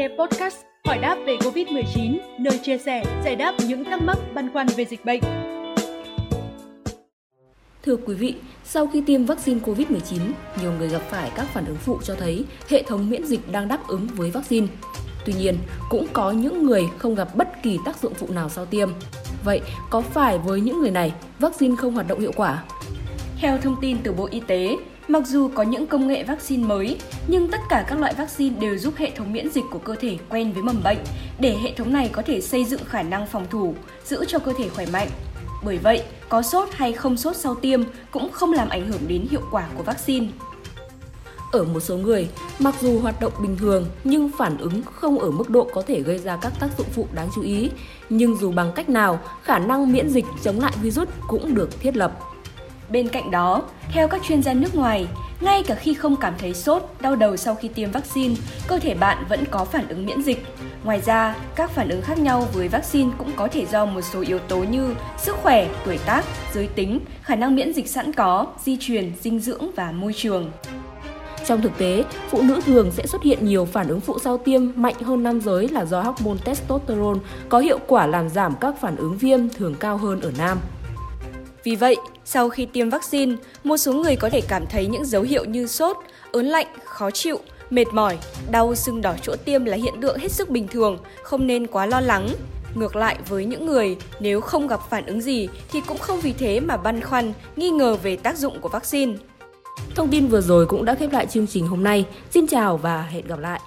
nghe podcast Hỏi đáp về Covid-19, nơi chia sẻ, giải đáp những thắc mắc băn khoăn về dịch bệnh. Thưa quý vị, sau khi tiêm vaccine COVID-19, nhiều người gặp phải các phản ứng phụ cho thấy hệ thống miễn dịch đang đáp ứng với vaccine. Tuy nhiên, cũng có những người không gặp bất kỳ tác dụng phụ nào sau tiêm. Vậy, có phải với những người này, vaccine không hoạt động hiệu quả? Theo thông tin từ Bộ Y tế, mặc dù có những công nghệ vaccine mới, nhưng tất cả các loại vaccine đều giúp hệ thống miễn dịch của cơ thể quen với mầm bệnh, để hệ thống này có thể xây dựng khả năng phòng thủ, giữ cho cơ thể khỏe mạnh. Bởi vậy, có sốt hay không sốt sau tiêm cũng không làm ảnh hưởng đến hiệu quả của vaccine. Ở một số người, mặc dù hoạt động bình thường nhưng phản ứng không ở mức độ có thể gây ra các tác dụng phụ đáng chú ý. Nhưng dù bằng cách nào, khả năng miễn dịch chống lại virus cũng được thiết lập. Bên cạnh đó, theo các chuyên gia nước ngoài, ngay cả khi không cảm thấy sốt, đau đầu sau khi tiêm vaccine, cơ thể bạn vẫn có phản ứng miễn dịch. Ngoài ra, các phản ứng khác nhau với vaccine cũng có thể do một số yếu tố như sức khỏe, tuổi tác, giới tính, khả năng miễn dịch sẵn có, di truyền, dinh dưỡng và môi trường. Trong thực tế, phụ nữ thường sẽ xuất hiện nhiều phản ứng phụ sau tiêm mạnh hơn nam giới là do hormone testosterone có hiệu quả làm giảm các phản ứng viêm thường cao hơn ở nam. Vì vậy, sau khi tiêm vaccine, một số người có thể cảm thấy những dấu hiệu như sốt, ớn lạnh, khó chịu, mệt mỏi, đau sưng đỏ chỗ tiêm là hiện tượng hết sức bình thường, không nên quá lo lắng. Ngược lại với những người nếu không gặp phản ứng gì thì cũng không vì thế mà băn khoăn, nghi ngờ về tác dụng của vaccine. Thông tin vừa rồi cũng đã khép lại chương trình hôm nay. Xin chào và hẹn gặp lại.